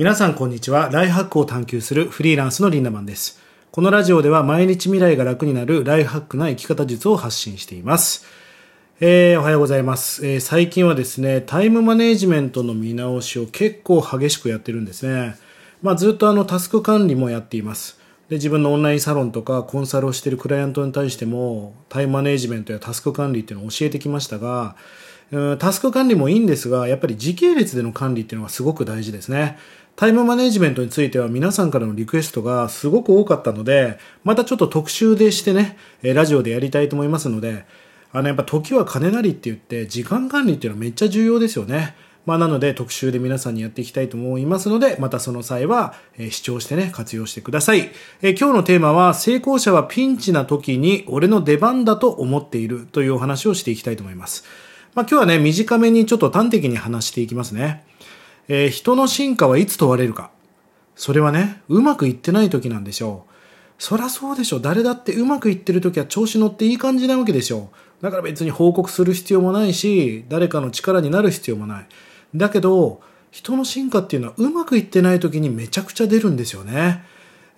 皆さんこんにちは。ライフハックを探求するフリーランスのリンダマンです。このラジオでは毎日未来が楽になるライフハックな生き方術を発信しています。えー、おはようございます、えー、最近はですね、タイムマネジメントの見直しを結構激しくやってるんですね。まあずっとあのタスク管理もやっています。で、自分のオンラインサロンとかコンサルをしているクライアントに対してもタイムマネジメントやタスク管理っていうのを教えてきましたが、タスク管理もいいんですが、やっぱり時系列での管理っていうのがすごく大事ですね。タイムマネジメントについては皆さんからのリクエストがすごく多かったので、またちょっと特集でしてね、ラジオでやりたいと思いますので、あの、やっぱ時は金なりって言って、時間管理っていうのはめっちゃ重要ですよね。まあ、なので特集で皆さんにやっていきたいと思いますので、またその際は、視聴してね、活用してください。え今日のテーマは、成功者はピンチな時に俺の出番だと思っているというお話をしていきたいと思います。まあ、今日はね、短めにちょっと端的に話していきますね。えー、人の進化はいつ問われるか。それはね、うまくいってない時なんでしょう。そりゃそうでしょ。誰だってうまくいってる時は調子乗っていい感じなわけでしょう。だから別に報告する必要もないし、誰かの力になる必要もない。だけど、人の進化っていうのはうまくいってない時にめちゃくちゃ出るんですよね。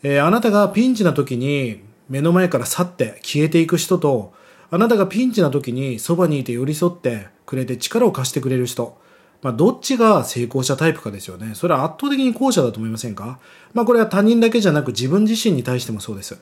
えー、あなたがピンチな時に目の前から去って消えていく人と、あなたがピンチな時にそばにいて寄り添ってくれて力を貸してくれる人。まあ、どっちが成功者タイプかですよね。それは圧倒的に後者だと思いませんか？まあ、これは他人だけじゃなく自分自身に対してもそうです。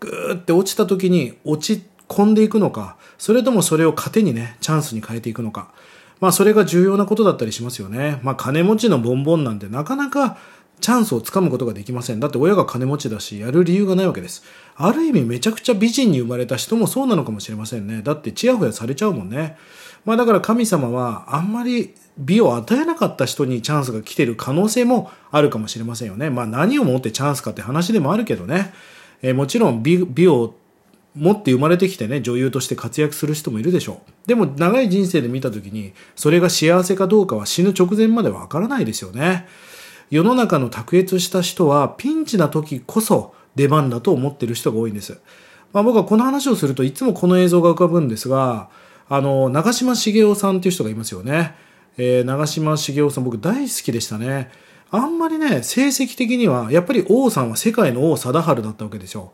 ぐーって落ちた時に落ち込んでいくのか、それともそれを糧にね、チャンスに変えていくのか。まあ、それが重要なことだったりしますよね。まあ、金持ちのボンボンなんてなかなかチャンスをつかむことができません。だって親が金持ちだし、やる理由がないわけです。ある意味めちゃくちゃ美人に生まれた人もそうなのかもしれませんね。だってチヤホヤされちゃうもんね。まあだから神様はあんまり美を与えなかった人にチャンスが来てる可能性もあるかもしれませんよね。まあ何をもってチャンスかって話でもあるけどね。えー、もちろん美美を持って生まれてきてね、女優として活躍する人もいるでしょう。でも長い人生で見た時に、それが幸せかどうかは死ぬ直前までわからないですよね。世の中の卓越した人はピンチな時こそ出番だと思ってる人が多いんです。まあ僕はこの話をするといつもこの映像が浮かぶんですが、あの、長嶋茂雄さんっていう人がいますよね。えー、長嶋茂雄さん僕大好きでしたね。あんまりね、成績的には、やっぱり王さんは世界の王貞治だったわけですよ。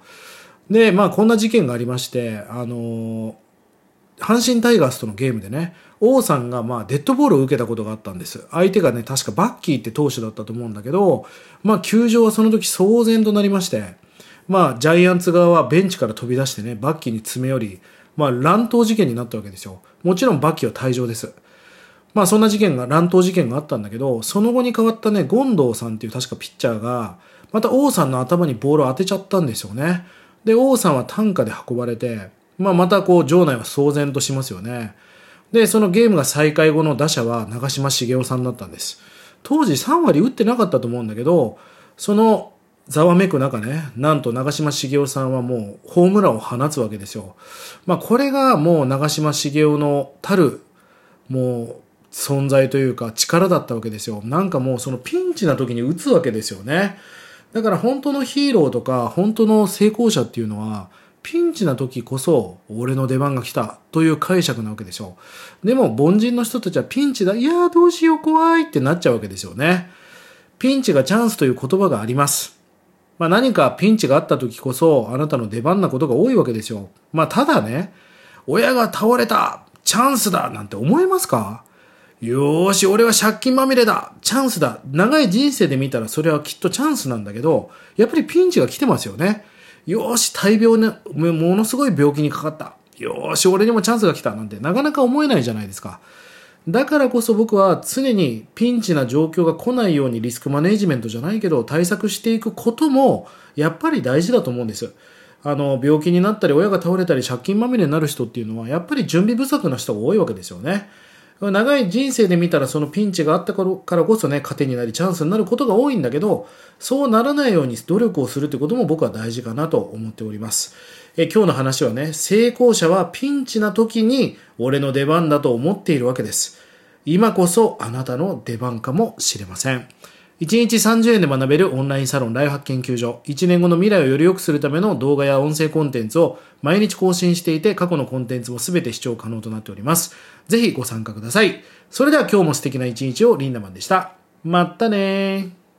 で、まあこんな事件がありまして、あの阪神タイガースとのゲームでね、王さんがまあデッドボールを受けたことがあったんです。相手がね、確かバッキーって投手だったと思うんだけど、まあ球場はその時騒然となりまして、まあジャイアンツ側はベンチから飛び出してね、バッキーに詰め寄り、まあ乱闘事件になったわけですよ。もちろんバッキーは退場です。まあそんな事件が、乱闘事件があったんだけど、その後に変わったね、権藤さんっていう確かピッチャーが、また王さんの頭にボールを当てちゃったんですよね。で、王さんは担架で運ばれて、まあまたこう場内は騒然としますよね。で、そのゲームが再開後の打者は長嶋茂雄さんだったんです。当時3割打ってなかったと思うんだけど、そのざわめく中ね、なんと長嶋茂雄さんはもうホームランを放つわけですよ。まあこれがもう長嶋茂雄のたる、もう存在というか力だったわけですよ。なんかもうそのピンチな時に打つわけですよね。だから本当のヒーローとか本当の成功者っていうのはピンチな時こそ俺の出番が来たという解釈なわけでしょう。でも凡人の人たちはピンチだ、いやーどうしよう怖いってなっちゃうわけですよね。ピンチがチャンスという言葉があります。まあ何かピンチがあった時こそあなたの出番なことが多いわけですよ。まあただね、親が倒れたチャンスだなんて思えますか？よーし、俺は借金まみれだチャンスだ長い人生で見たらそれはきっとチャンスなんだけど、やっぱりピンチが来てますよね。よし、大病ね、ものすごい病気にかかった。よし、俺にもチャンスが来たなんてなかなか思えないじゃないですか。だからこそ僕は常にピンチな状況が来ないようにリスクマネジメントじゃないけど対策していくこともやっぱり大事だと思うんです。あの、病気になったり親が倒れたり借金まみれになる人っていうのはやっぱり準備不足な人が多いわけですよね。長い人生で見たらそのピンチがあったからこそね、糧になりチャンスになることが多いんだけど、そうならないように努力をするということも僕は大事かなと思っております。え今日の話はね、成功者はピンチな時に俺の出番だと思っているわけです。今こそあなたの出番かもしれません。1日30円で学べるオンラインサロンライフハック研究所。1年後の未来をより良くするための動画や音声コンテンツを毎日更新していて、過去のコンテンツも全て視聴可能となっております。ぜひご参加ください。それでは今日も素敵な一日をリンダマンでした。まったねー。